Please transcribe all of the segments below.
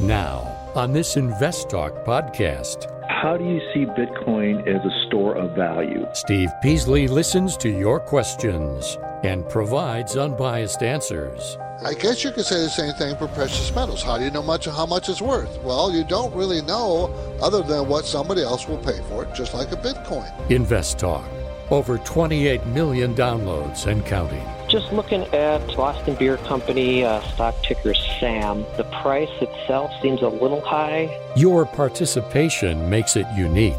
Now, on this Invest Talk podcast, how do you see Bitcoin as a store of value? Steve Peasley listens to your questions and provides unbiased answers. I guess you could say the same thing for precious metals. How do you know much how much it's worth? Well, you don't really know other than what somebody else will pay for it, just like a Bitcoin. Invest Talk. Over 28 million downloads and counting. Just looking at Boston Beer Company, uh, stock ticker SAM, the price itself seems a little high. Your participation makes it unique.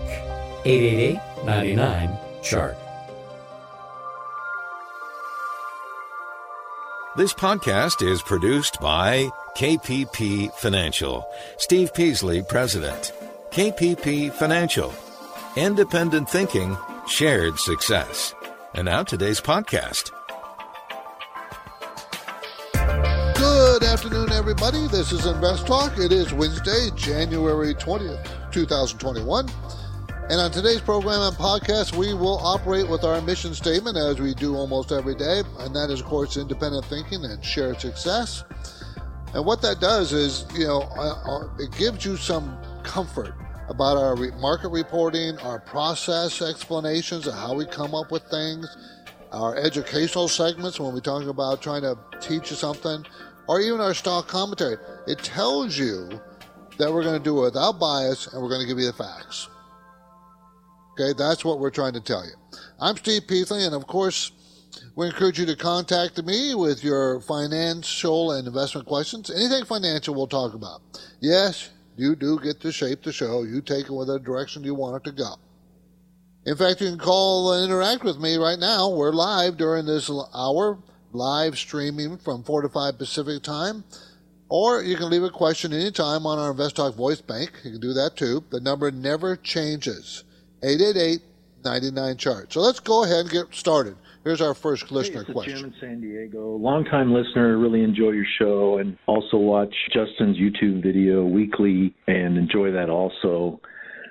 888 99 Chart. This podcast is produced by KPP Financial. Steve Peasley, President. KPP Financial. Independent thinking, shared success. And now today's podcast. Afternoon, everybody. This is Invest Talk. It is Wednesday, January 20th, 2021. And on today's program and podcast, we will operate with our mission statement as we do almost every day. And that is, of course, independent thinking and shared success. And what that does is, you know, uh, uh, it gives you some comfort about our market reporting, our process explanations of how we come up with things, our educational segments when we talk about trying to teach you something, or even our stock commentary. It tells you that we're going to do it without bias and we're going to give you the facts. Okay, that's what we're trying to tell you. I'm Steve Peasley, and of course, we encourage you to contact me with your financial and investment questions. Anything financial we'll talk about. Yes, you do get to shape the show. You take it whatever direction you want it to go. In fact, you can call and interact with me right now. We're live during this hour, live streaming from 4 to 5 Pacific time. Or you can leave a question anytime on our Invest Talk voice bank. You can do that too. The number never changes. 888 99 chart. So let's go ahead and get started. Here's our first listener hey, question. Jim in San Diego, longtime listener, really enjoy your show and also watch Justin's YouTube video weekly and enjoy that also.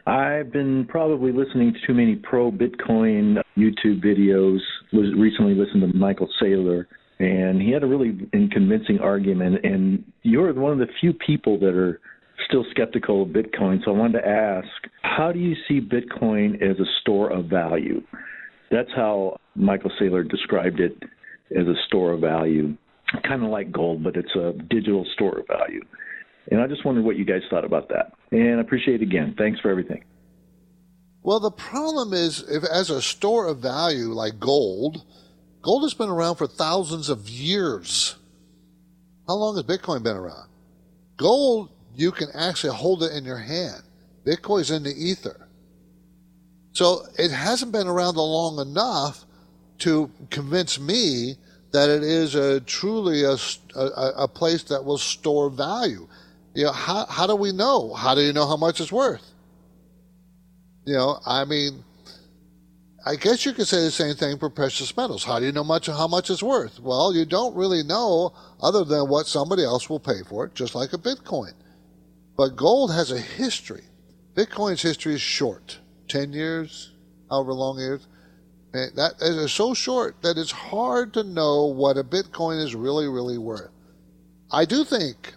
I've been probably listening to too many pro Bitcoin YouTube videos. Was recently listened to Michael Saylor, and he had a really convincing argument. And you're one of the few people that are still skeptical of Bitcoin. So I wanted to ask, how do you see Bitcoin as a store of value? That's how Michael Saylor described it as a store of value, kind of like gold, but it's a digital store of value. And I just wondered what you guys thought about that. And I appreciate it again. Thanks for everything. Well, the problem is, if as a store of value like gold, gold has been around for thousands of years. How long has Bitcoin been around? Gold you can actually hold it in your hand. Bitcoin's in the ether. So it hasn't been around long enough to convince me that it is a truly a, a, a place that will store value. You know, how, how do we know? How do you know how much it's worth? You know, I mean, I guess you could say the same thing for precious metals. How do you know much how much it's worth? Well, you don't really know other than what somebody else will pay for it, just like a Bitcoin. But gold has a history. Bitcoin's history is short 10 years, however long it is. And that is so short that it's hard to know what a Bitcoin is really, really worth. I do think,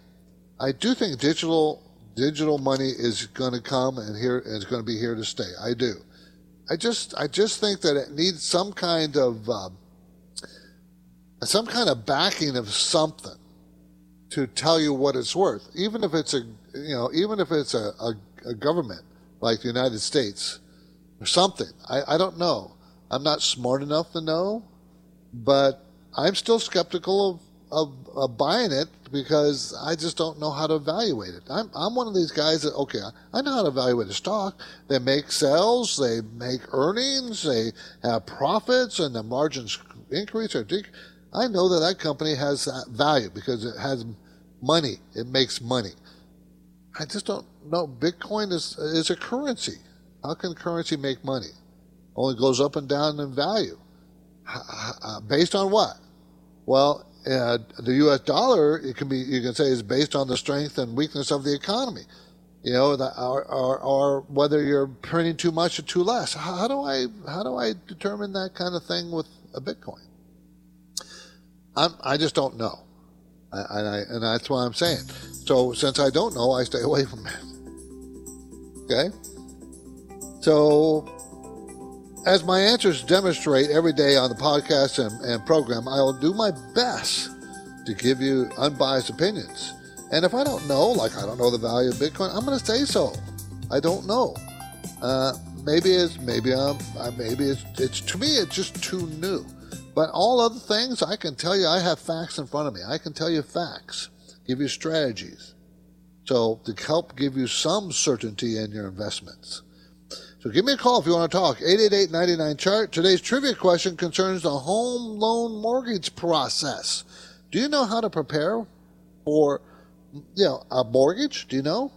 I do think digital digital money is going to come and here is going to be here to stay. I do. I just, I just think that it needs some kind of, um, some kind of backing of something to tell you what it's worth, even if it's a you know, even if it's a, a, a government like the United States or something. I, I don't know. I'm not smart enough to know, but I'm still skeptical of, of, of, buying it because I just don't know how to evaluate it. I'm, I'm one of these guys that, okay, I know how to evaluate a stock. They make sales, they make earnings, they have profits, and the margins increase or decrease. I know that that company has that value because it has money. It makes money. I just don't know. Bitcoin is is a currency. How can currency make money? Only goes up and down in value. Based on what? Well, uh, the U.S. dollar, it can be you can say is based on the strength and weakness of the economy. You know, the, or, or, or whether you're printing too much or too less. How, how do I how do I determine that kind of thing with a Bitcoin? I'm, I just don't know, I, I, and that's what I'm saying. So since I don't know, I stay away from it. Okay? So, as my answers demonstrate every day on the podcast and, and program, I will do my best to give you unbiased opinions. And if I don't know, like I don't know the value of Bitcoin, I'm going to say so. I don't know. Uh, maybe it's maybe I'm uh, maybe it's it's to me it's just too new. But all other things, I can tell you, I have facts in front of me. I can tell you facts, give you strategies. So to help give you some certainty in your investments. So give me a call if you want to talk. 888-99-CHART. Today's trivia question concerns the home loan mortgage process. Do you know how to prepare for you know, a mortgage? Do you know?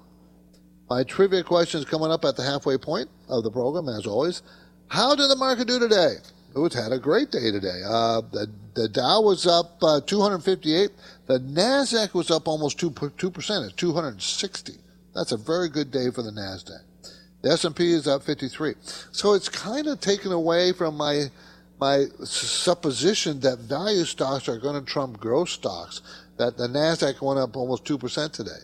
My trivia question is coming up at the halfway point of the program, as always. How did the market do today? It's had a great day today. Uh, the, the Dow was up uh, 258. The Nasdaq was up almost two two percent. It's 260. That's a very good day for the Nasdaq. The S&P is up 53. So it's kind of taken away from my my supposition that value stocks are going to trump growth stocks. That the Nasdaq went up almost two percent today.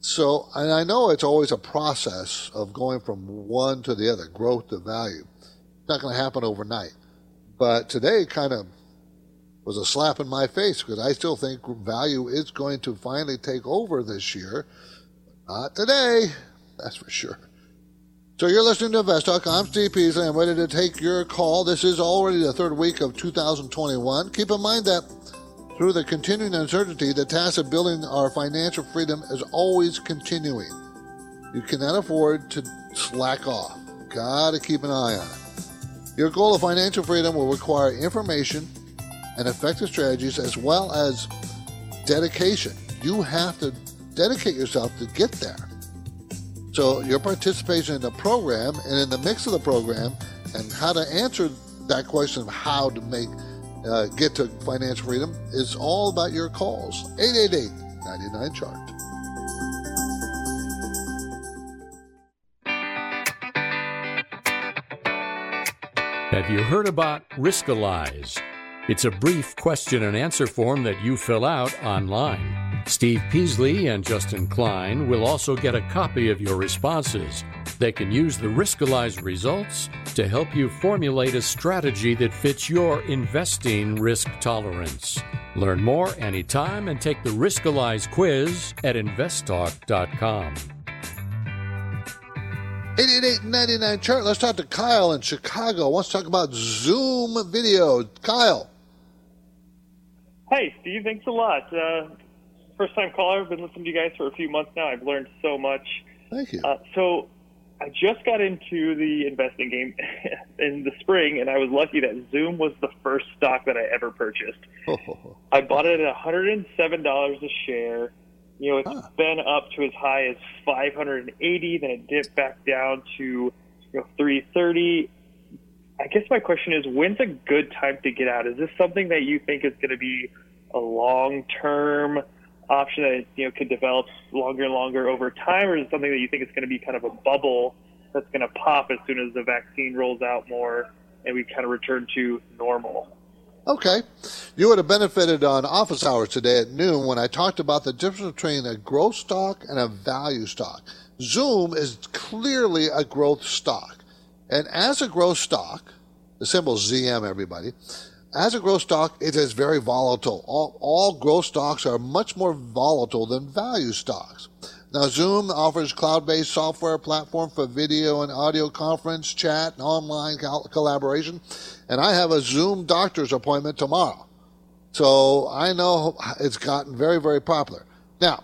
So, and I know it's always a process of going from one to the other, growth to value. It's not going to happen overnight. But today kind of was a slap in my face because I still think value is going to finally take over this year. Not today, that's for sure. So you're listening to InvestTalk. I'm Steve Peasley. I'm ready to take your call. This is already the third week of 2021. Keep in mind that through the continuing uncertainty, the task of building our financial freedom is always continuing. You cannot afford to slack off. Gotta keep an eye on it. Your goal of financial freedom will require information and effective strategies as well as dedication. You have to dedicate yourself to get there. So, your participation in the program and in the mix of the program and how to answer that question of how to make uh, get to financial freedom is all about your calls. 888 99 chart. Have you heard about Riskalyze? It's a brief question and answer form that you fill out online. Steve Peasley and Justin Klein will also get a copy of your responses. They can use the Riskalyze results to help you formulate a strategy that fits your investing risk tolerance. Learn more anytime and take the Riskalyze quiz at investtalk.com. 888-99 chart. Let's talk to Kyle in Chicago. Wants to talk about Zoom video. Kyle. Hey, Steve. Thanks a lot. Uh, first time caller. I've been listening to you guys for a few months now. I've learned so much. Thank you. Uh, so I just got into the investing game in the spring, and I was lucky that Zoom was the first stock that I ever purchased. Oh. I bought it at $107 a share you know, it's huh. been up to as high as 580, then it dipped back down to you know 330. I guess my question is, when's a good time to get out? Is this something that you think is going to be a long-term option that you know could develop longer and longer over time, or is it something that you think is going to be kind of a bubble that's going to pop as soon as the vaccine rolls out more and we kind of return to normal? Okay. You would have benefited on office hours today at noon when I talked about the difference between a growth stock and a value stock. Zoom is clearly a growth stock. And as a growth stock, the symbol ZM, everybody. As a growth stock, it is very volatile. All, all growth stocks are much more volatile than value stocks. Now, Zoom offers cloud-based software platform for video and audio conference, chat, and online collaboration. And I have a Zoom doctor's appointment tomorrow. So I know it's gotten very, very popular. Now,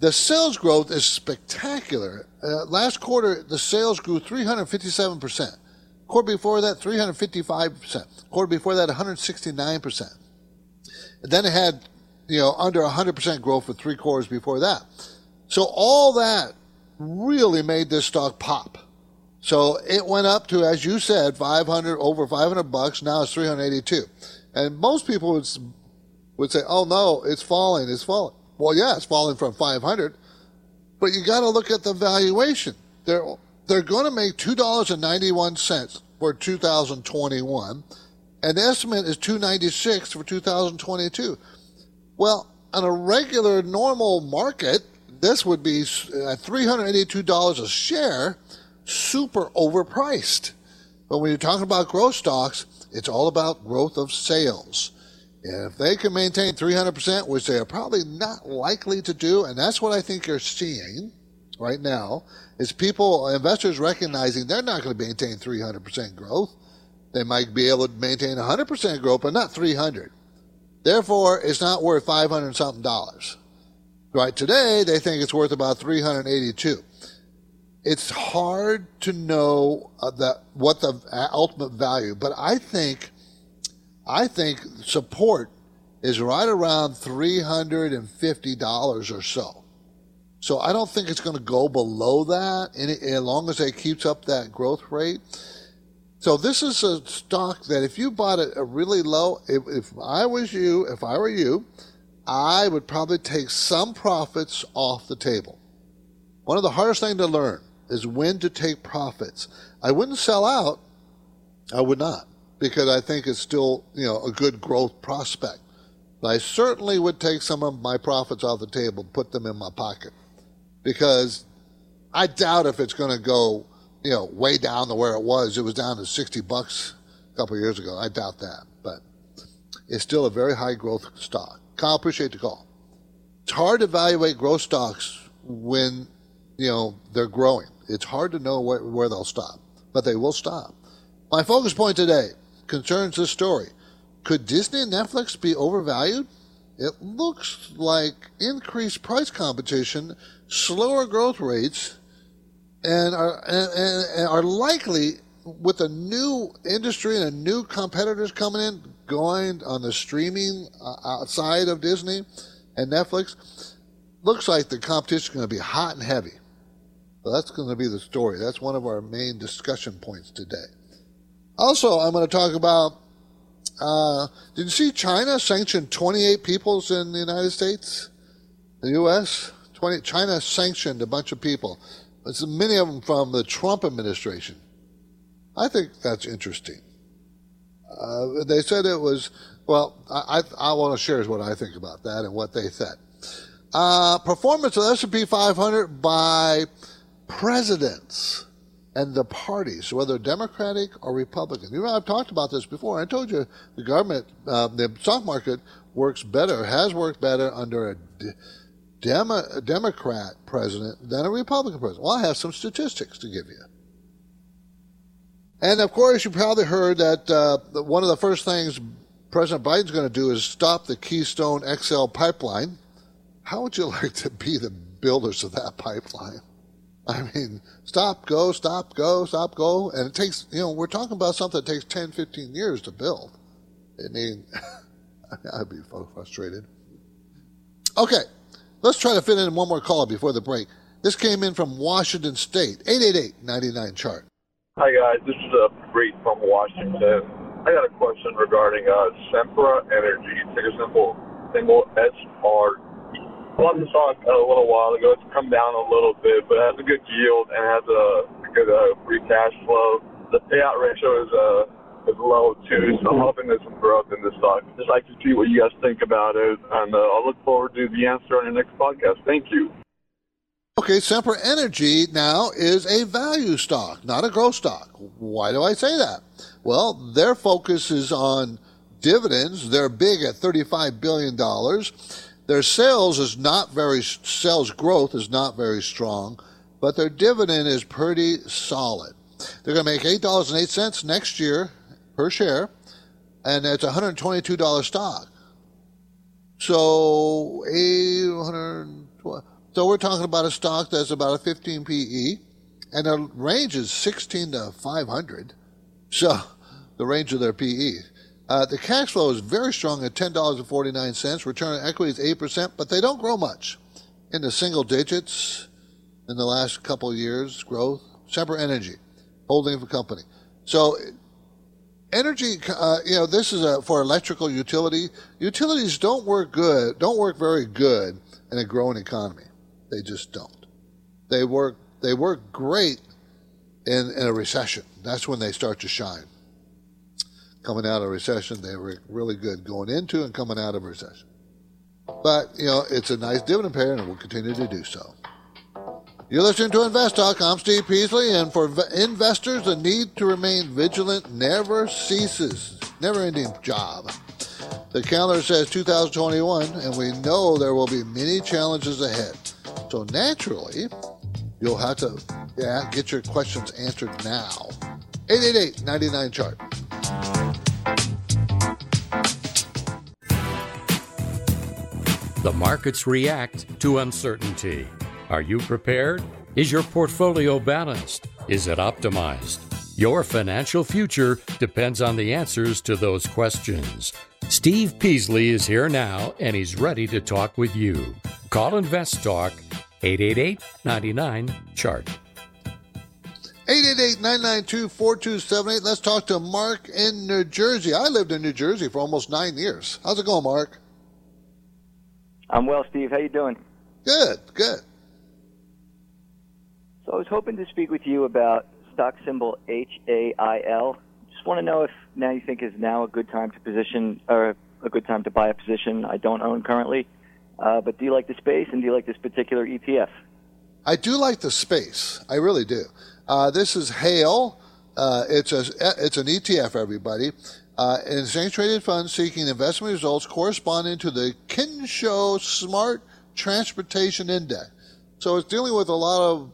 the sales growth is spectacular. Uh, last quarter, the sales grew 357%. Quarter before that, 355%. Quarter before that, 169%. And then it had, you know, under 100% growth for three quarters before that. So all that really made this stock pop. So it went up to, as you said, 500, over 500 bucks. Now it's 382. And most people would, would say, oh no, it's falling, it's falling. Well, yeah, it's falling from 500, but you got to look at the valuation. They're, they're going to make $2.91 for 2021. And the estimate is 296 for 2022. Well, on a regular normal market, this would be uh, at $382 a share, super overpriced. But when you're talking about growth stocks, it's all about growth of sales. If they can maintain 300%, which they are probably not likely to do, and that's what I think you're seeing right now, is people, investors recognizing they're not going to maintain 300% growth. They might be able to maintain 100% growth, but not 300. Therefore, it's not worth 500 something dollars. Right today, they think it's worth about 382. It's hard to know uh, that what the ultimate value, but I think I think support is right around $350 or so. So I don't think it's going to go below that as long as it keeps up that growth rate. So this is a stock that if you bought it a really low, if, if I was you, if I were you, I would probably take some profits off the table. One of the hardest things to learn is when to take profits. I wouldn't sell out. I would not because I think it's still, you know, a good growth prospect. But I certainly would take some of my profits off the table, put them in my pocket, because I doubt if it's going to go, you know, way down to where it was. It was down to 60 bucks a couple years ago. I doubt that, but it's still a very high growth stock. Kyle, appreciate the call. It's hard to evaluate growth stocks when, you know, they're growing. It's hard to know where, where they'll stop, but they will stop. My focus point today concerns this story. Could Disney and Netflix be overvalued? It looks like increased price competition, slower growth rates, and are, and, and are likely with a new industry and a new competitors coming in, going on the streaming uh, outside of Disney and Netflix, looks like the competition is going to be hot and heavy. So that's going to be the story. That's one of our main discussion points today. Also, I'm going to talk about. Uh, did you see China sanctioned 28 peoples in the United States, the U.S. 20, China sanctioned a bunch of people. It's many of them from the Trump administration. I think that's interesting. Uh, they said it was well. I, I, I want to share what I think about that and what they said. Uh, performance of S&P 500 by presidents and the parties, whether Democratic or Republican. You know, I've talked about this before. I told you the government, uh, the stock market works better, has worked better under a, Demo, Democrat president than a Republican president. Well, I have some statistics to give you. And of course, you probably heard that uh, one of the first things President Biden's going to do is stop the Keystone XL pipeline. How would you like to be the builders of that pipeline? I mean, stop, go, stop, go, stop, go. And it takes, you know, we're talking about something that takes 10, 15 years to build. I mean, I'd be frustrated. Okay, let's try to fit in one more call before the break. This came in from Washington State, 888-99 chart. Hi guys, this is uh, Bree from Washington. I got a question regarding uh, Sempra Energy, ticker symbol symbol SR bought the stock a little while ago. It's come down a little bit, but it has a good yield and has a, good uh, free cash flow. The payout ratio is uh, is low too, so I'm hoping there's some growth in this stock. Just like to see what you guys think about it, and uh, I'll look forward to the answer on your next podcast. Thank you. Okay, Sempra Energy now is a value stock, not a growth stock. Why do I say that? Well, their focus is on dividends. They're big at $35 billion. Their sales is not very, sales growth is not very strong, but their dividend is pretty solid. They're going to make $8.08 next year per share, and it's a $122 stock. So, 812. So we're talking about a stock that's about a 15 PE, and the range is 16 to 500. So the range of their PE. Uh, the cash flow is very strong at $10.49. Return on equity is 8%, but they don't grow much in the single digits in the last couple years growth. Sempra Energy, holding of a company. So energy, uh, you know, this is a, for electrical utility. Utilities don't work good, don't work very good in a growing economy. They just don't. They work, they work great in, in a recession. That's when they start to shine coming out of recession. They were really good going into and coming out of recession. But, you know, it's a nice dividend payer and will continue to do so. You're listening to Invest Talk. I'm Steve Peasley, and for investors, the need to remain vigilant never ceases. Never ending job. The calendar says 2021, and we know there will be many challenges ahead. So naturally, you'll have to yeah, get your questions answered now. 888 99 chart. The markets react to uncertainty. Are you prepared? Is your portfolio balanced? Is it optimized? Your financial future depends on the answers to those questions. Steve Peasley is here now and he's ready to talk with you. Call Invest Talk 888 99 Chart. 888 992 4278. Let's talk to Mark in New Jersey. I lived in New Jersey for almost nine years. How's it going, Mark? I'm well, Steve. How you doing? Good, good. So I was hoping to speak with you about stock symbol HAIL. Just want to know if now you think is now a good time to position or a good time to buy a position I don't own currently. Uh, but do you like the space and do you like this particular ETF? I do like the space. I really do. Uh, this is HAIL. Uh, it's a it's an ETF, everybody. Uh, an exchange traded fund seeking investment results corresponding to the Kensho Smart Transportation Index. So it's dealing with a lot of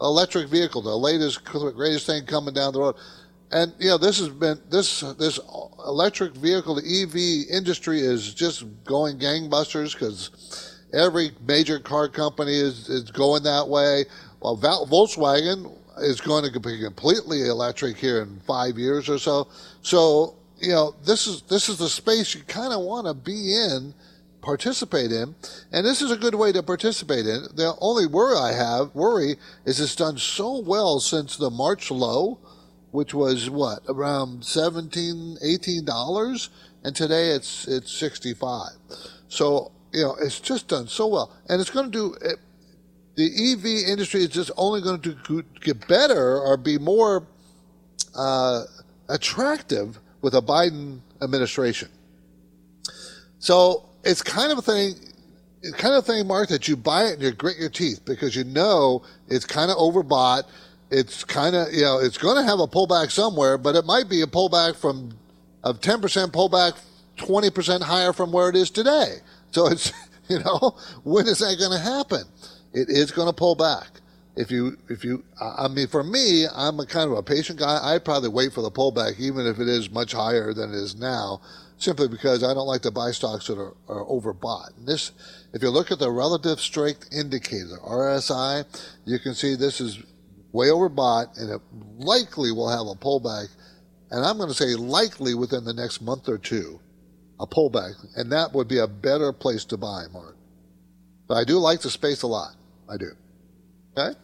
electric vehicle, the latest, greatest thing coming down the road. And you know, this has been this this electric vehicle, the EV industry is just going gangbusters because every major car company is is going that way. Well, Volkswagen is going to be completely electric here in five years or so. So you know, this is this is the space you kind of want to be in participate in. And this is a good way to participate in. The only worry I have, worry, is it's done so well since the March low, which was what, around 17 $18? And today it's, it's 65 So, you know, it's just done so well. And it's going to do, it, the EV industry is just only going to get better or be more uh, attractive with a Biden administration. So it's kind of a thing, it's kind of thing, Mark, that you buy it and you grit your teeth because you know it's kind of overbought. It's kind of, you know, it's going to have a pullback somewhere, but it might be a pullback from a 10% pullback, 20% higher from where it is today. So it's, you know, when is that going to happen? It is going to pull back. If you, if you, I mean, for me, I'm a kind of a patient guy. I probably wait for the pullback, even if it is much higher than it is now simply because I don't like to buy stocks that are, are overbought. And this, if you look at the relative strength indicator, RSI, you can see this is way overbought and it likely will have a pullback. And I'm going to say likely within the next month or two, a pullback. And that would be a better place to buy, Mark. But I do like the space a lot. I do. Okay?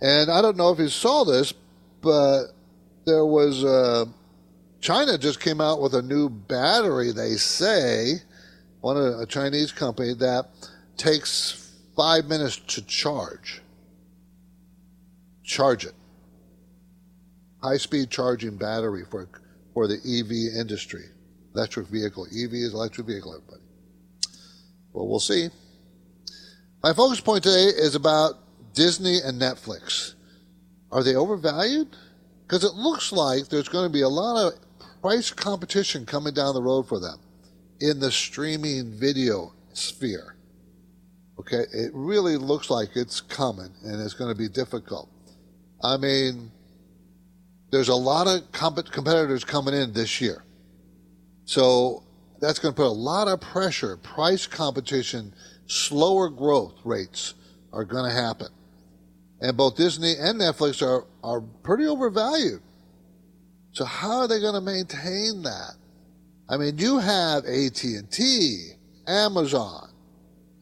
And I don't know if you saw this, but there was a, China just came out with a new battery, they say, one of a Chinese company that takes five minutes to charge. Charge it. High speed charging battery for, for the EV industry. Electric vehicle. EV is electric vehicle, everybody. Well, we'll see. My focus point today is about Disney and Netflix. Are they overvalued? Because it looks like there's going to be a lot of price competition coming down the road for them in the streaming video sphere. Okay, it really looks like it's coming and it's going to be difficult. I mean, there's a lot of comp- competitors coming in this year. So that's going to put a lot of pressure, price competition, slower growth rates are going to happen. And both Disney and Netflix are, are pretty overvalued. So how are they going to maintain that? I mean, you have AT&T, Amazon,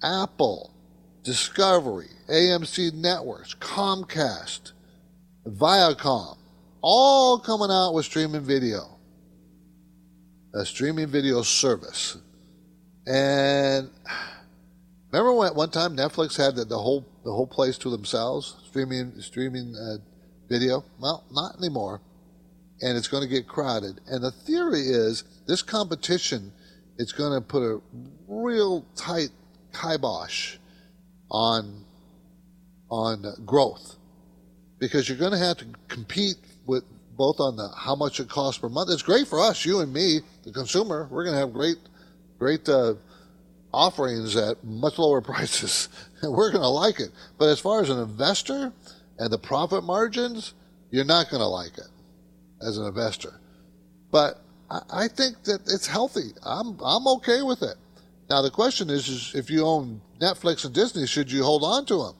Apple, Discovery, AMC Networks, Comcast, Viacom, all coming out with streaming video, a streaming video service. And remember when one time Netflix had the, the whole the whole place to themselves, streaming streaming uh, video? Well, not anymore and it's going to get crowded. And the theory is this competition it's going to put a real tight kibosh on on growth because you're going to have to compete with both on the how much it costs per month. It's great for us, you and me, the consumer. We're going to have great, great uh, offerings at much lower prices, we're going to like it. But as far as an investor and the profit margins, you're not going to like it as an investor. But I, I think that it's healthy. I'm I'm okay with it. Now the question is, is if you own Netflix and Disney, should you hold on to them?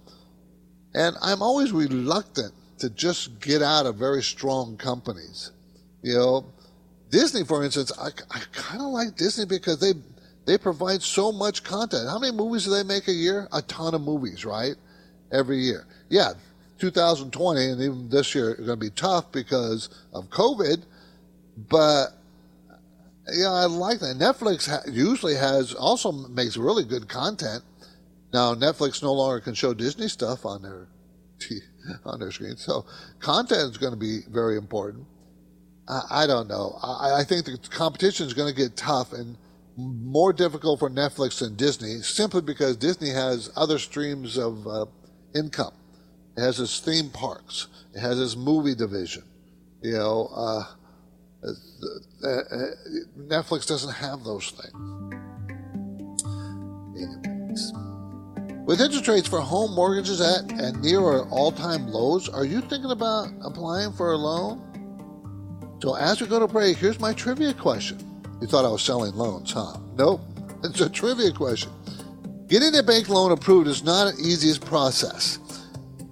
And I'm always reluctant to just get out of very strong companies. You know, Disney, for instance, I, I kind of like Disney because they they provide so much content. How many movies do they make a year? A ton of movies, right? Every year. Yeah, 2020 and even this year are going to be tough because of COVID, but yeah, I like that. Netflix usually has also makes really good content. Now Netflix no longer can show Disney stuff on their on their screen, so content is going to be very important. I, I don't know. I, I think the competition is going to get tough and more difficult for Netflix than Disney, simply because Disney has other streams of uh, income. It has its theme parks. It has its movie division. You know, uh, uh, uh, Netflix doesn't have those things. With interest rates for home mortgages at and near or all-time lows, are you thinking about applying for a loan? So as we go to break, here's my trivia question. You thought I was selling loans, huh? Nope. It's a trivia question. Getting a bank loan approved is not an easiest process.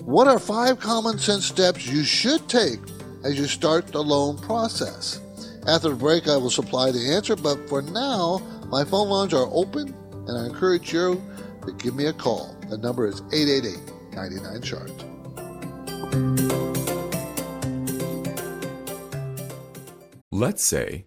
What are five common sense steps you should take as you start the loan process? After the break, I will supply the answer, but for now, my phone lines are open, and I encourage you to give me a call. The number is 888 99 Chart. Let's say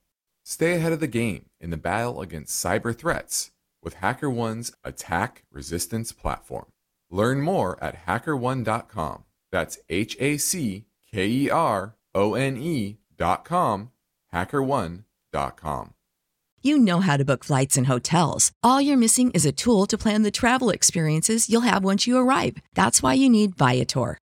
stay ahead of the game in the battle against cyber threats with HackerOne's attack resistance platform. Learn more at hackerone.com. That's H A C K E R O N E.com, hackerone.com. You know how to book flights and hotels. All you're missing is a tool to plan the travel experiences you'll have once you arrive. That's why you need Viator.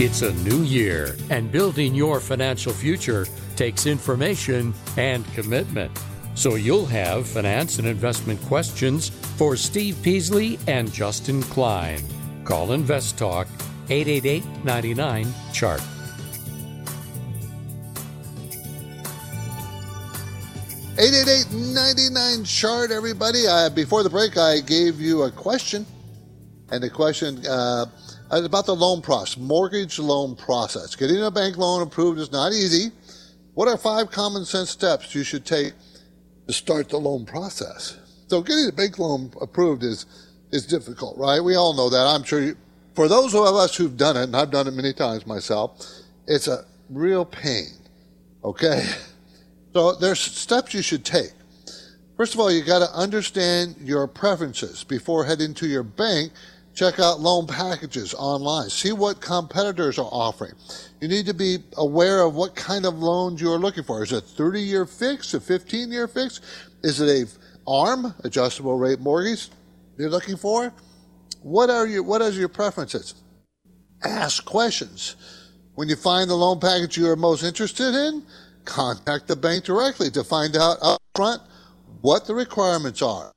It's a new year, and building your financial future takes information and commitment. So you'll have finance and investment questions for Steve Peasley and Justin Klein. Call Invest Talk 888 99 Chart. Eight eight eight ninety nine chart, everybody. Uh, before the break, I gave you a question, and the question uh, Uh, about the loan process, mortgage loan process. Getting a bank loan approved is not easy. What are five common sense steps you should take to start the loan process? So getting a bank loan approved is is difficult, right? We all know that. I'm sure you, for those of us who've done it, and I've done it many times myself, it's a real pain. Okay? So there's steps you should take. First of all, you got to understand your preferences before heading to your bank. Check out loan packages online. See what competitors are offering. You need to be aware of what kind of loans you are looking for. Is it a 30 year fix, a 15 year fix? Is it a ARM, adjustable rate mortgage you're looking for? What are your, what are your preferences? Ask questions. When you find the loan package you are most interested in, contact the bank directly to find out up front what the requirements are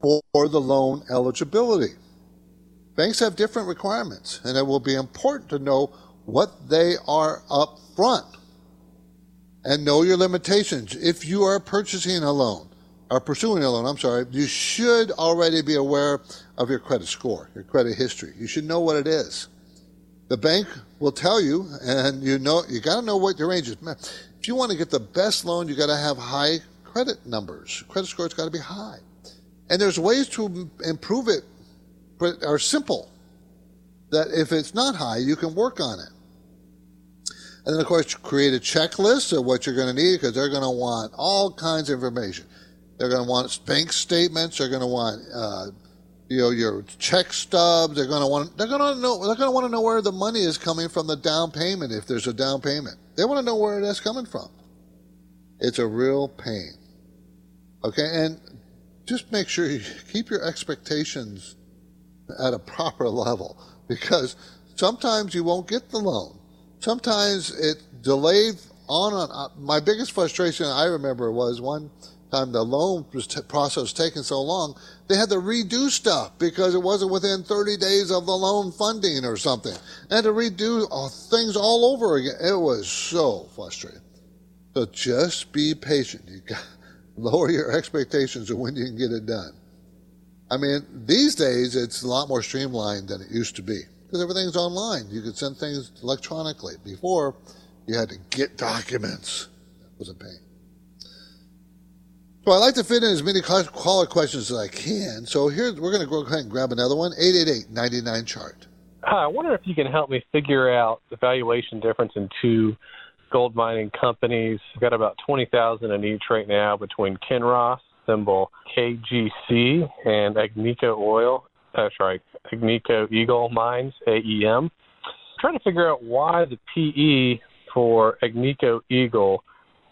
for the loan eligibility. Banks have different requirements, and it will be important to know what they are up front and know your limitations. If you are purchasing a loan or pursuing a loan, I'm sorry, you should already be aware of your credit score, your credit history. You should know what it is. The bank will tell you, and you know you got to know what your range is. If you want to get the best loan, you got to have high credit numbers. Credit score's got to be high. And there's ways to improve it, are simple. That if it's not high, you can work on it. And then, of course, create a checklist of what you're going to need because they're going to want all kinds of information. They're going to want bank statements. They're going to want, uh, you know, your check stubs. They're going to want. They're going to know. They're going to want to know where the money is coming from. The down payment, if there's a down payment, they want to know where that's coming from. It's a real pain. Okay, and just make sure you keep your expectations at a proper level because sometimes you won't get the loan. Sometimes it delayed on. My biggest frustration I remember was one time the loan process taking so long, they had to redo stuff because it wasn't within 30 days of the loan funding or something. They had to redo uh, things all over again. It was so frustrating. So just be patient. You got lower your expectations of when you can get it done. I mean, these days it's a lot more streamlined than it used to be because everything's online. You could send things electronically. Before, you had to get documents. That was a pain. So I like to fit in as many caller questions as I can. So here we're going to go ahead and grab another one. 888-99 chart. Hi, I wonder if you can help me figure out the valuation difference in two gold mining companies. I've got about 20,000 in each right now between Kinross, symbol KGC, and Agnico Oil, uh, sorry, Agnico Eagle Mines, AEM. trying to figure out why the PE for Agnico Eagle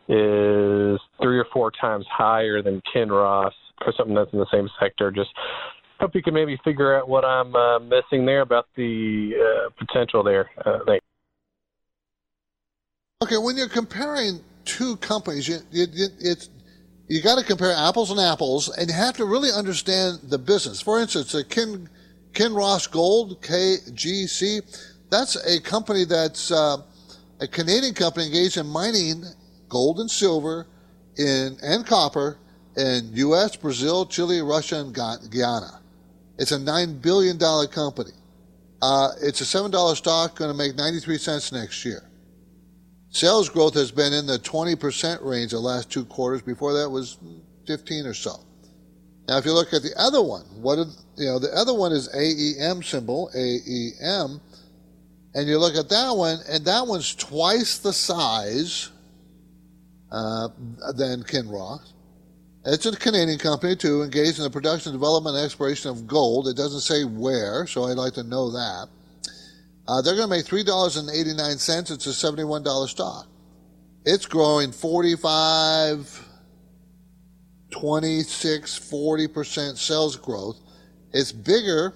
is three or four times higher than Kinross for something that's in the same sector. Just hope you can maybe figure out what I'm uh, missing there about the uh, potential there. Uh, thanks. Okay, when you're comparing two companies, it's you got to compare apples and apples, and you have to really understand the business. For instance, a Kin Kinross Gold (KGC), that's a company that's uh, a Canadian company engaged in mining gold and silver in and copper in U.S., Brazil, Chile, Russia, and Guyana. It's a nine billion dollar company. Uh, it's a seven dollar stock, going to make ninety three cents next year. Sales growth has been in the 20% range the last two quarters. Before that was 15 or so. Now, if you look at the other one, what you know, the other one is AEM symbol, AEM, and you look at that one, and that one's twice the size uh, than Kinross. It's a Canadian company too, engaged in the production, development, and exploration of gold. It doesn't say where, so I'd like to know that. Uh, they're going to make $3.89. It's a $71 stock. It's growing 45, 26, 40% sales growth. It's bigger.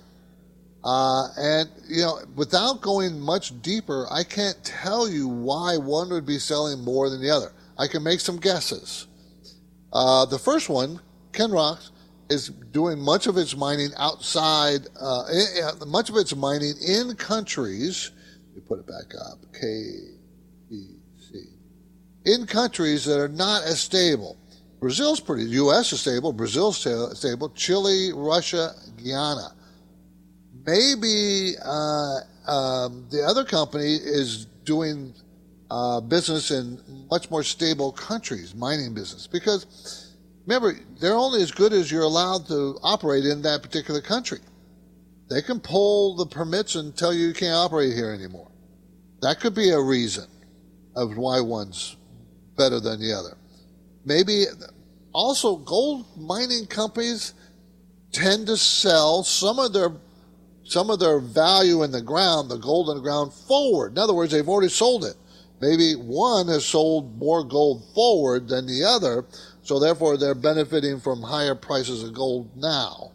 Uh, and, you know, without going much deeper, I can't tell you why one would be selling more than the other. I can make some guesses. Uh, the first one, Kinross, is doing much of its mining outside, uh, much of its mining in countries. Let me put it back up. K E C. In countries that are not as stable. Brazil's pretty. U.S. is stable. Brazil's stable. Chile, Russia, Guyana. Maybe uh, um, the other company is doing uh, business in much more stable countries, mining business, because Remember, they're only as good as you're allowed to operate in that particular country. They can pull the permits and tell you you can't operate here anymore. That could be a reason of why one's better than the other. Maybe also gold mining companies tend to sell some of their some of their value in the ground, the gold in the ground forward. In other words, they've already sold it. Maybe one has sold more gold forward than the other, so therefore, they're benefiting from higher prices of gold now.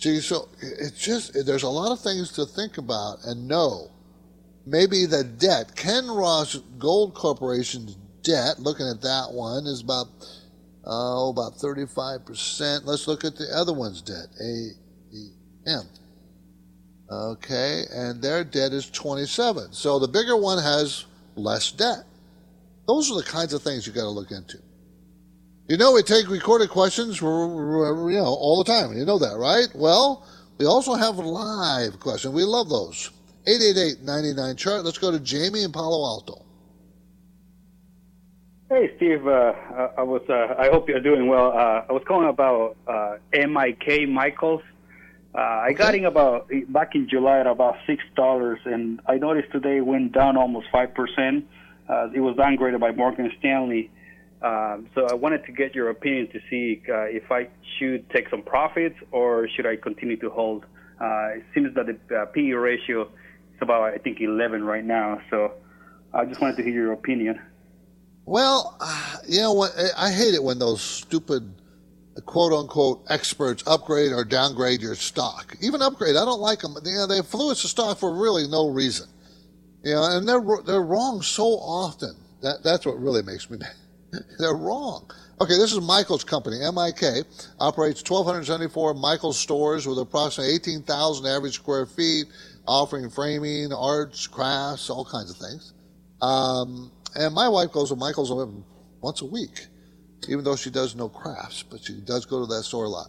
See, so it's just, there's a lot of things to think about and know. Maybe the debt, Kinross Gold Corporation's debt, looking at that one, is about, oh, about 35%. Let's look at the other one's debt, AEM. Okay, and their debt is 27. So the bigger one has less debt. Those are the kinds of things you got to look into. You know, we take recorded questions, you know, all the time. You know that, right? Well, we also have live questions. We love those. 888-99 chart. Let's go to Jamie in Palo Alto. Hey, Steve. Uh, I was. Uh, I hope you're doing well. Uh, I was calling about uh, MIK Michaels. Uh, I okay. got in about back in July at about six dollars, and I noticed today it went down almost five percent. Uh, it was downgraded by Morgan Stanley. Um, so I wanted to get your opinion to see uh, if I should take some profits or should I continue to hold. Uh, it seems that the uh, PE ratio is about I think 11 right now. So I just wanted to hear your opinion. Well, you know what? I hate it when those stupid quote unquote experts upgrade or downgrade your stock. Even upgrade, I don't like them. You know, they influence the stock for really no reason. You know, and they're they're wrong so often That, that's what really makes me mad. They're wrong. Okay, this is Michael's company, MIK, operates 1,274 Michael's stores with approximately 18,000 average square feet, offering framing, arts, crafts, all kinds of things. Um, and my wife goes to Michael's once a week, even though she does no crafts, but she does go to that store a lot.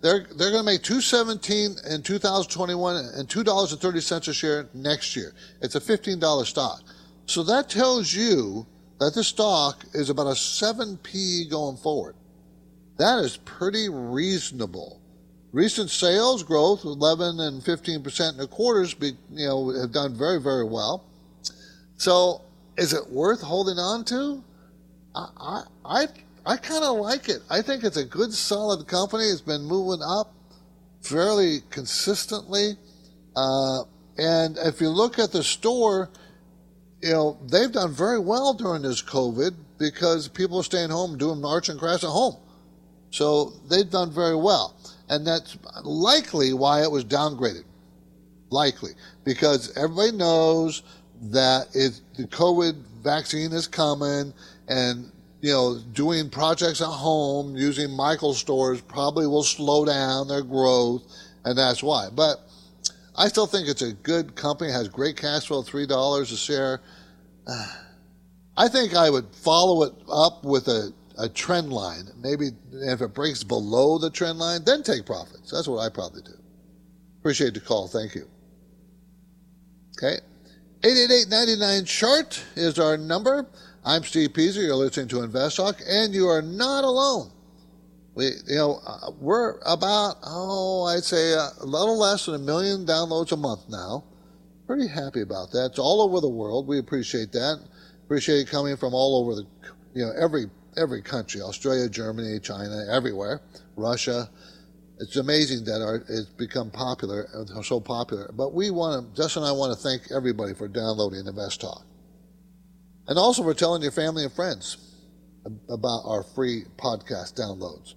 They're they're going to make 217 in 2021 and two dollars and thirty cents a share next year. It's a fifteen dollar stock, so that tells you that this stock is about a 7p going forward. That is pretty reasonable. Recent sales growth, 11 and 15 percent in the quarters, be, you know, have done very very well. So, is it worth holding on to? I I I kind of like it. I think it's a good, solid company. It's been moving up fairly consistently. Uh, and if you look at the store, you know, they've done very well during this COVID because people are staying home doing arts and crafts at home. So they've done very well. And that's likely why it was downgraded. Likely. Because everybody knows that it, the COVID vaccine is coming and, you know, doing projects at home using Michael stores probably will slow down their growth. And that's why. But I still think it's a good company, has great cash flow, $3 a share. I think I would follow it up with a, a trend line. Maybe if it breaks below the trend line, then take profits. That's what I probably do. Appreciate the call. Thank you. Okay. 888-99 chart is our number. I'm Steve Peasley. You're listening to Invest Talk, and you are not alone. We, you know, uh, we're about, oh, I'd say a little less than a million downloads a month now. Pretty happy about that. It's all over the world. We appreciate that. Appreciate it coming from all over the, you know, every every country, Australia, Germany, China, everywhere, Russia. It's amazing that our, it's become popular, so popular. But we want to, Justin and I want to thank everybody for downloading Invest Talk. And also for telling your family and friends about our free podcast downloads.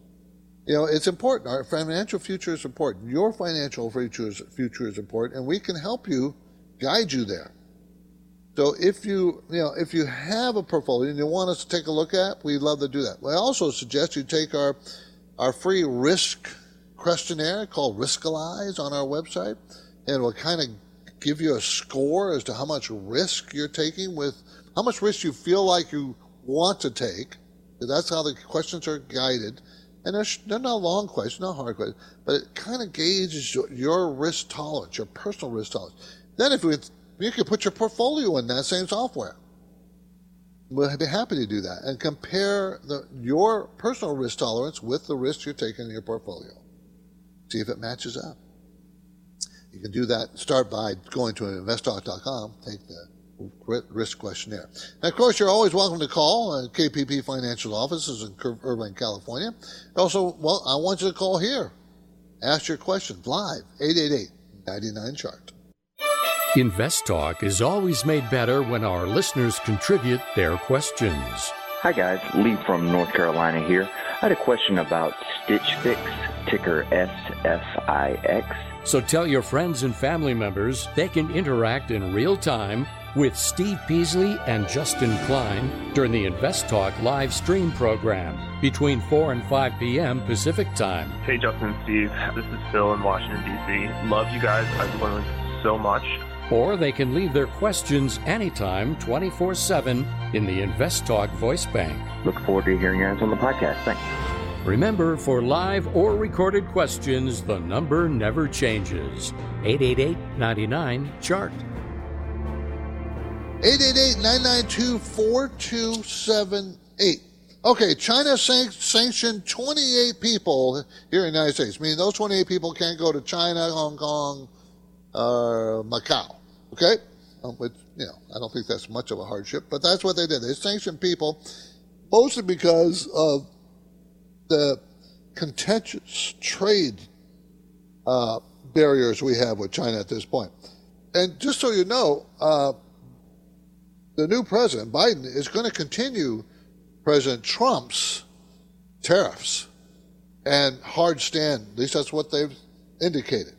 You know, it's important. Our financial future is important. Your financial future is, future is important, and we can help you, guide you there. So if you, you know, if you have a portfolio and you want us to take a look at, we'd love to do that. I also suggest you take our, our free risk questionnaire called Riskalyze on our website, and it will kind of give you a score as to how much risk you're taking with, how much risk you feel like you want to take. That's how the questions are guided and they're, they're not long questions, not hard questions, but it kind of gauges your, your, risk tolerance, your personal risk tolerance. Then if we, you can put your portfolio in that same software. We'll be happy to do that and compare the, your personal risk tolerance with the risk you're taking in your portfolio. See if it matches up. You can do that. Start by going to investtalk.com, take the risk questionnaire. And of course, you're always welcome to call uh, KPP Financial Offices in Irvine, California. Also, well, I want you to call here. Ask your questions live, 888-99-CHART. Invest Talk is always made better when our listeners contribute their questions. Hi guys, Lee from North Carolina here. I had a question about Stitch Fix, ticker SFIX. So tell your friends and family members they can interact in real time with Steve Peasley and Justin Klein during the Invest Talk live stream program between 4 and 5 p.m. Pacific Time. Hey, Justin and Steve. This is Phil in Washington, D.C. Love you guys. I've learned so much. Or they can leave their questions anytime, 24 7, in the Invest Talk voice bank. Look forward to hearing yours on the podcast. Thanks. Remember, for live or recorded questions, the number never changes 888 99 Chart. 888-992-4278. Okay, China san- sanctioned 28 people here in the United States, meaning those 28 people can't go to China, Hong Kong, or Macau. Okay? Um, which, you know, I don't think that's much of a hardship, but that's what they did. They sanctioned people mostly because of the contentious trade uh, barriers we have with China at this point. And just so you know, uh, the new president, Biden, is going to continue President Trump's tariffs and hard stand. At least that's what they've indicated.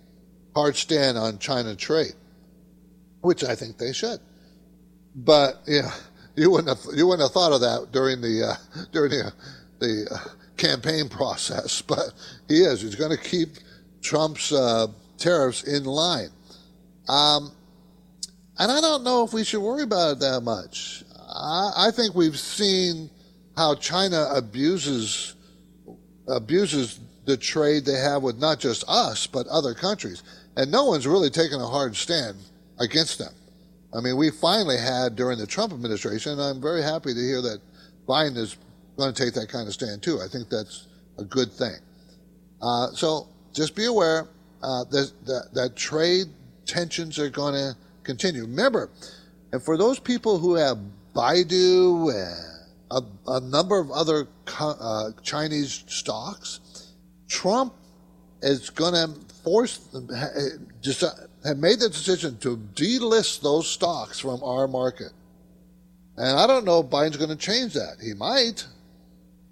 Hard stand on China trade, which I think they should. But, yeah, you wouldn't have you wouldn't have thought of that during the uh, during the the uh, campaign process, but he is. He's going to keep Trump's uh, tariffs in line. Um, and I don't know if we should worry about it that much. I, I think we've seen how China abuses abuses the trade they have with not just us but other countries, and no one's really taken a hard stand against them. I mean, we finally had during the Trump administration, and I'm very happy to hear that Biden is going to take that kind of stand too. I think that's a good thing. Uh, so just be aware uh, that, that, that trade tensions are going to continue. Remember, and for those people who have Baidu and a, a number of other uh, Chinese stocks, Trump is going to force just have made the decision to delist those stocks from our market. And I don't know if Biden's going to change that. He might.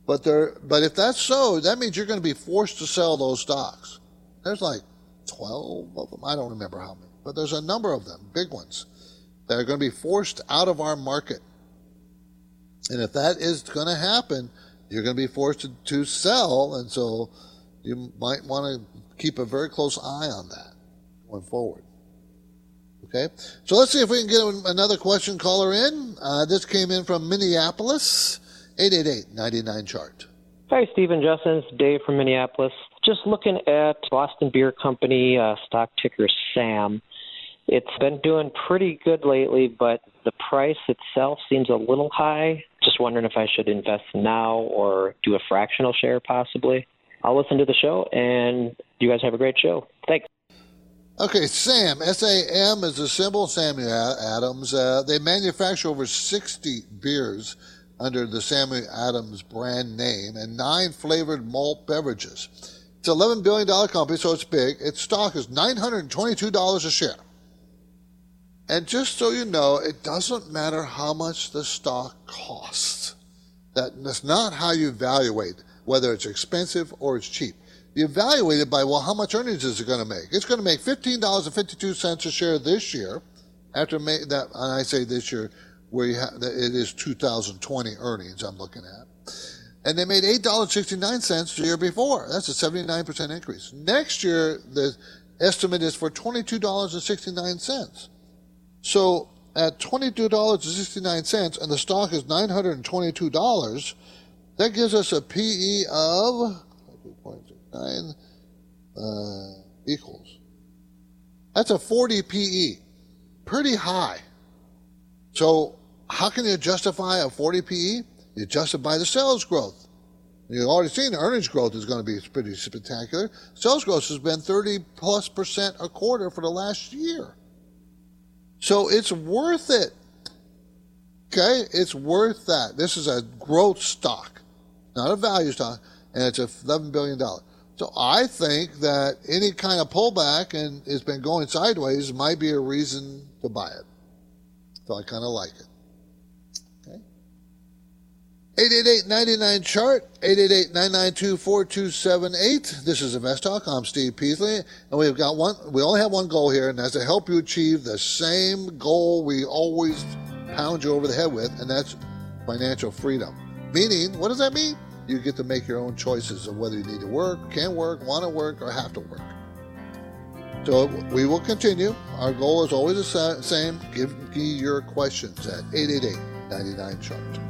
But there, but if that's so, that means you're going to be forced to sell those stocks. There's like 12 of them. I don't remember how many, but there's a number of them, big ones, that are going to be forced out of our market. And if that is going to happen, you're going to be forced to, to sell. And so you might want to keep a very close eye on that going forward. Okay, so let's see if we can get another question caller in. Uh, this came in from Minneapolis, 888 chart. Hi, Stephen Justin. It's Dave from Minneapolis. Just looking at Boston Beer Company, uh, stock ticker SAM. It's been doing pretty good lately, but the price itself seems a little high. Just wondering if I should invest now or do a fractional share possibly. I'll listen to the show, and you guys have a great show. Thanks. Okay, SAM, S A M is a symbol, Samuel Adams. Uh, they manufacture over 60 beers under the Samuel Adams brand name and nine flavored malt beverages. It's an $11 billion company, so it's big. Its stock is $922 a share. And just so you know, it doesn't matter how much the stock costs. that's not how you evaluate whether it's expensive or it's cheap. You evaluate it by, well, how much earnings is it going to make? It's going to make $15.52 a share this year. After that, and I say this year, where have, it is 2020 earnings I'm looking at. And they made $8.69 the year before. That's a 79% increase. Next year, the estimate is for $22.69. So at $22.69 and the stock is $922, that gives us a PE of 0.69 uh, equals. That's a 40 PE. Pretty high. So how can you justify a 40 PE? You justify the sales growth. You've already seen earnings growth is going to be pretty spectacular. Sales growth has been 30 plus percent a quarter for the last year. So it's worth it. Okay? It's worth that. This is a growth stock, not a value stock, and it's $11 billion. So I think that any kind of pullback and it's been going sideways might be a reason to buy it. So I kind of like it. 888-99 chart 888-992-4278 this is invest talk. I'm steve peasley and we've got one we only have one goal here and that's to help you achieve the same goal we always pound you over the head with and that's financial freedom. Meaning what does that mean? You get to make your own choices of whether you need to work can work want to work or have to work. So we will continue. Our goal is always the same. Give me your questions at 888 99 chart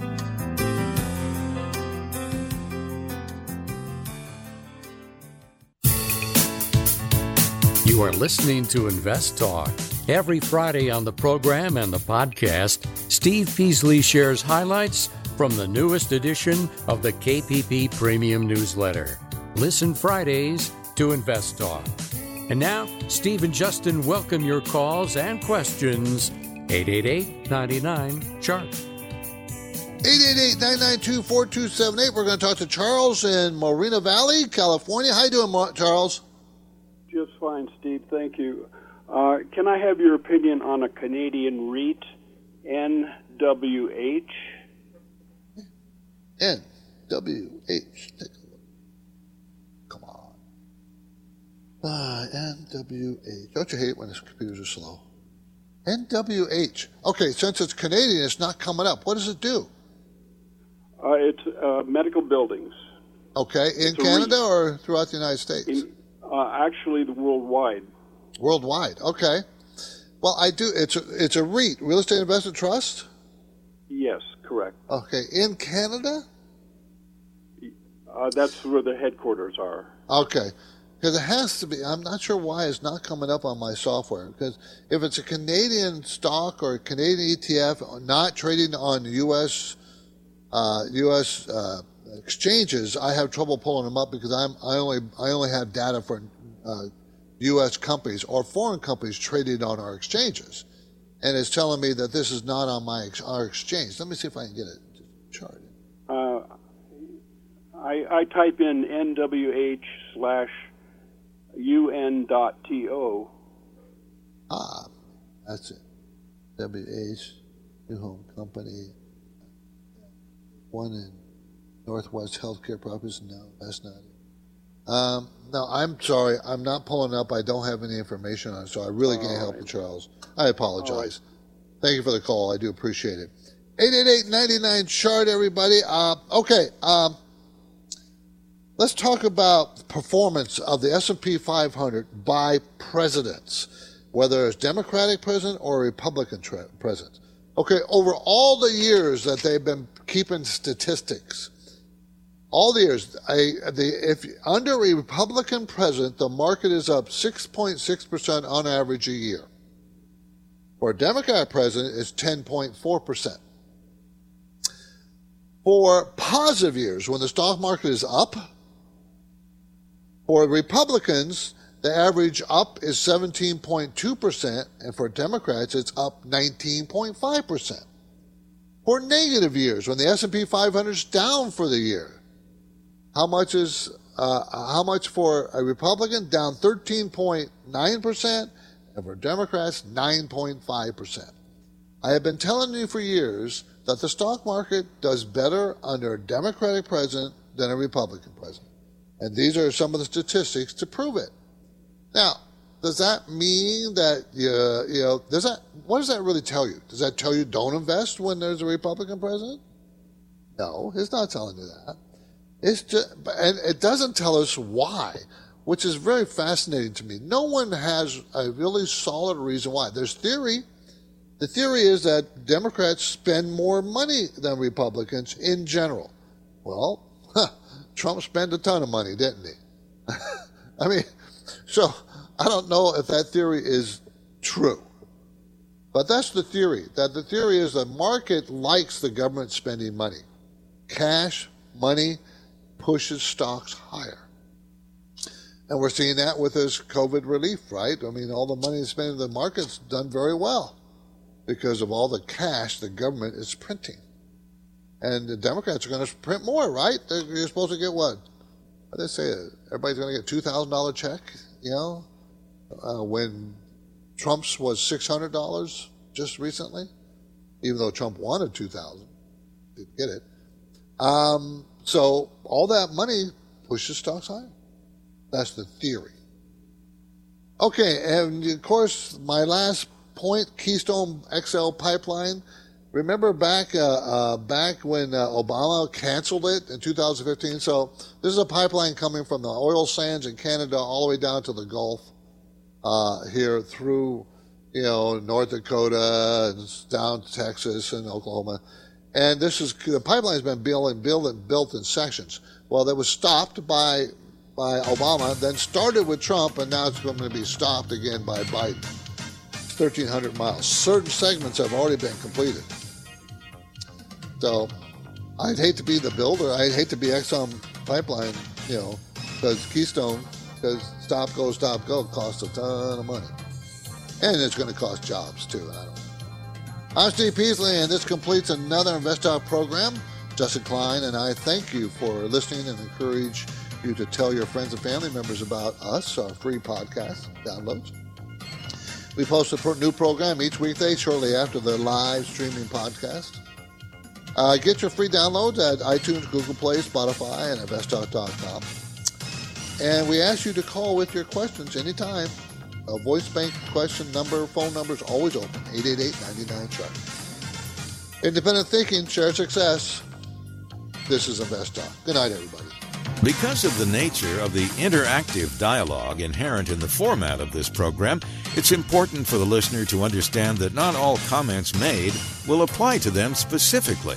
You are listening to Invest Talk. Every Friday on the program and the podcast, Steve Peasley shares highlights from the newest edition of the KPP Premium Newsletter. Listen Fridays to Invest Talk. And now, Steve and Justin welcome your calls and questions. 888 99 Chart. 888-992-4278. We're going to talk to Charles in Moreno Valley, California. How you doing, Charles? Just fine, Steve. Thank you. Uh, can I have your opinion on a Canadian REIT, NWH? NWH. Take a look. Come on. Uh, NWH. Don't you hate when the computers are slow? NWH. Okay, since it's Canadian, it's not coming up. What does it do? Uh, it's uh, medical buildings. Okay, in It's Canada or throughout the United States? In, uh, actually, the worldwide. Worldwide. Okay. Well, I do. It's a, it's a REIT, Real Estate Investment Trust. Yes, correct. Okay, in Canada. Uh, that's where the headquarters are. Okay. Because it has to be. I'm not sure why it's not coming up on my software. Because if it's a Canadian stock or a Canadian ETF not trading on U.S. Uh, U.S. Uh, exchanges, I have trouble pulling them up because I'm I only I only have data for uh, U.S. companies or foreign companies traded on our exchanges, and it's telling me that this is not on my ex- our exchange. Let me see if I can get it chart. Uh, I, I type in NWH slash UN dot TO. Ah, that's it. WH, New Home Company, one in Northwest Healthcare Properties. No, that's not it. Um, no, I'm sorry. I'm not pulling up. I don't have any information on it, so I really can't help you, Charles. I apologize. Thank you for the call. I do appreciate it. 888-99 chart, everybody. Uh, okay. Um, let's talk about performance of the S&P 500 by presidents, whether it's Democratic president or Republican tra- president. Okay, over all the years that they've been keeping statistics, all the years, a, the, if under a Republican president, the market is up 6.6% on average a year. For a Democrat president, it's 10.4%. For positive years, when the stock market is up, for Republicans, the average up is 17.2%, and for Democrats, it's up 19.5%. For negative years, when the S&P 500 is down for the year, how much is uh, how much for a Republican? Down 13.9%, and for Democrats, 9.5%. I have been telling you for years that the stock market does better under a Democratic president than a Republican president. And these are some of the statistics to prove it. Now, does that mean that you, you know, does that, what does that really tell you? Does that tell you don't invest when there's a Republican president? No, it's not telling you that. It's just, and it doesn't tell us why, which is very fascinating to me. No one has a really solid reason why. There's theory. The theory is that Democrats spend more money than Republicans in general. Well, Trump spent a ton of money, didn't he? I mean, so I don't know if that theory is true. But that's the theory. That the theory is the market likes the government spending money. Cash, money pushes stocks higher. And we're seeing that with this COVID relief, right? I mean, all the money spent in the market's done very well because of all the cash the government is printing. And the Democrats are going to print more, right? They're, you're supposed to get what? What they say? Everybody's going to get two thousand dollar check, you know, uh, when Trump's was six hundred dollars just recently, even though Trump wanted two thousand, didn't get it. Um, so all that money pushes stocks higher. That's the theory. Okay, and of course, my last point: Keystone XL pipeline. Remember back uh, uh, back when uh, Obama canceled it in 2015. So this is a pipeline coming from the oil sands in Canada all the way down to the Gulf uh, here through you know North Dakota and down to Texas and Oklahoma. And this is the pipeline has been built and built and built in sections. Well, that was stopped by by Obama, then started with Trump, and now it's going to be stopped again by Biden. 1,300 miles. Certain segments have already been completed. So I'd hate to be the builder. I'd hate to be Exxon Pipeline, you know, because Keystone, because stop, go, stop, go costs a ton of money. And it's going to cost jobs too. I don't know. I'm Steve Peasley, and this completes another Invest program. Justin Klein and I thank you for listening and encourage you to tell your friends and family members about us, our free podcast downloads. We post a new program each weekday shortly after the live streaming podcast. Uh, get your free downloads at iTunes, Google Play, Spotify, and investtalk.com. And we ask you to call with your questions anytime Voice bank question number, phone number is always open 888 99 chart. Independent thinking, share success. This is Invest Talk. Good night, everybody. Because of the nature of the interactive dialogue inherent in the format of this program, it's important for the listener to understand that not all comments made will apply to them specifically.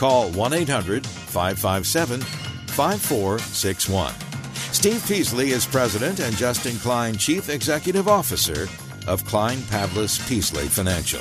call 1 800 557 5461. Steve Peasley is president and Justin Klein, chief executive officer of Klein Pavlis Peasley Financial.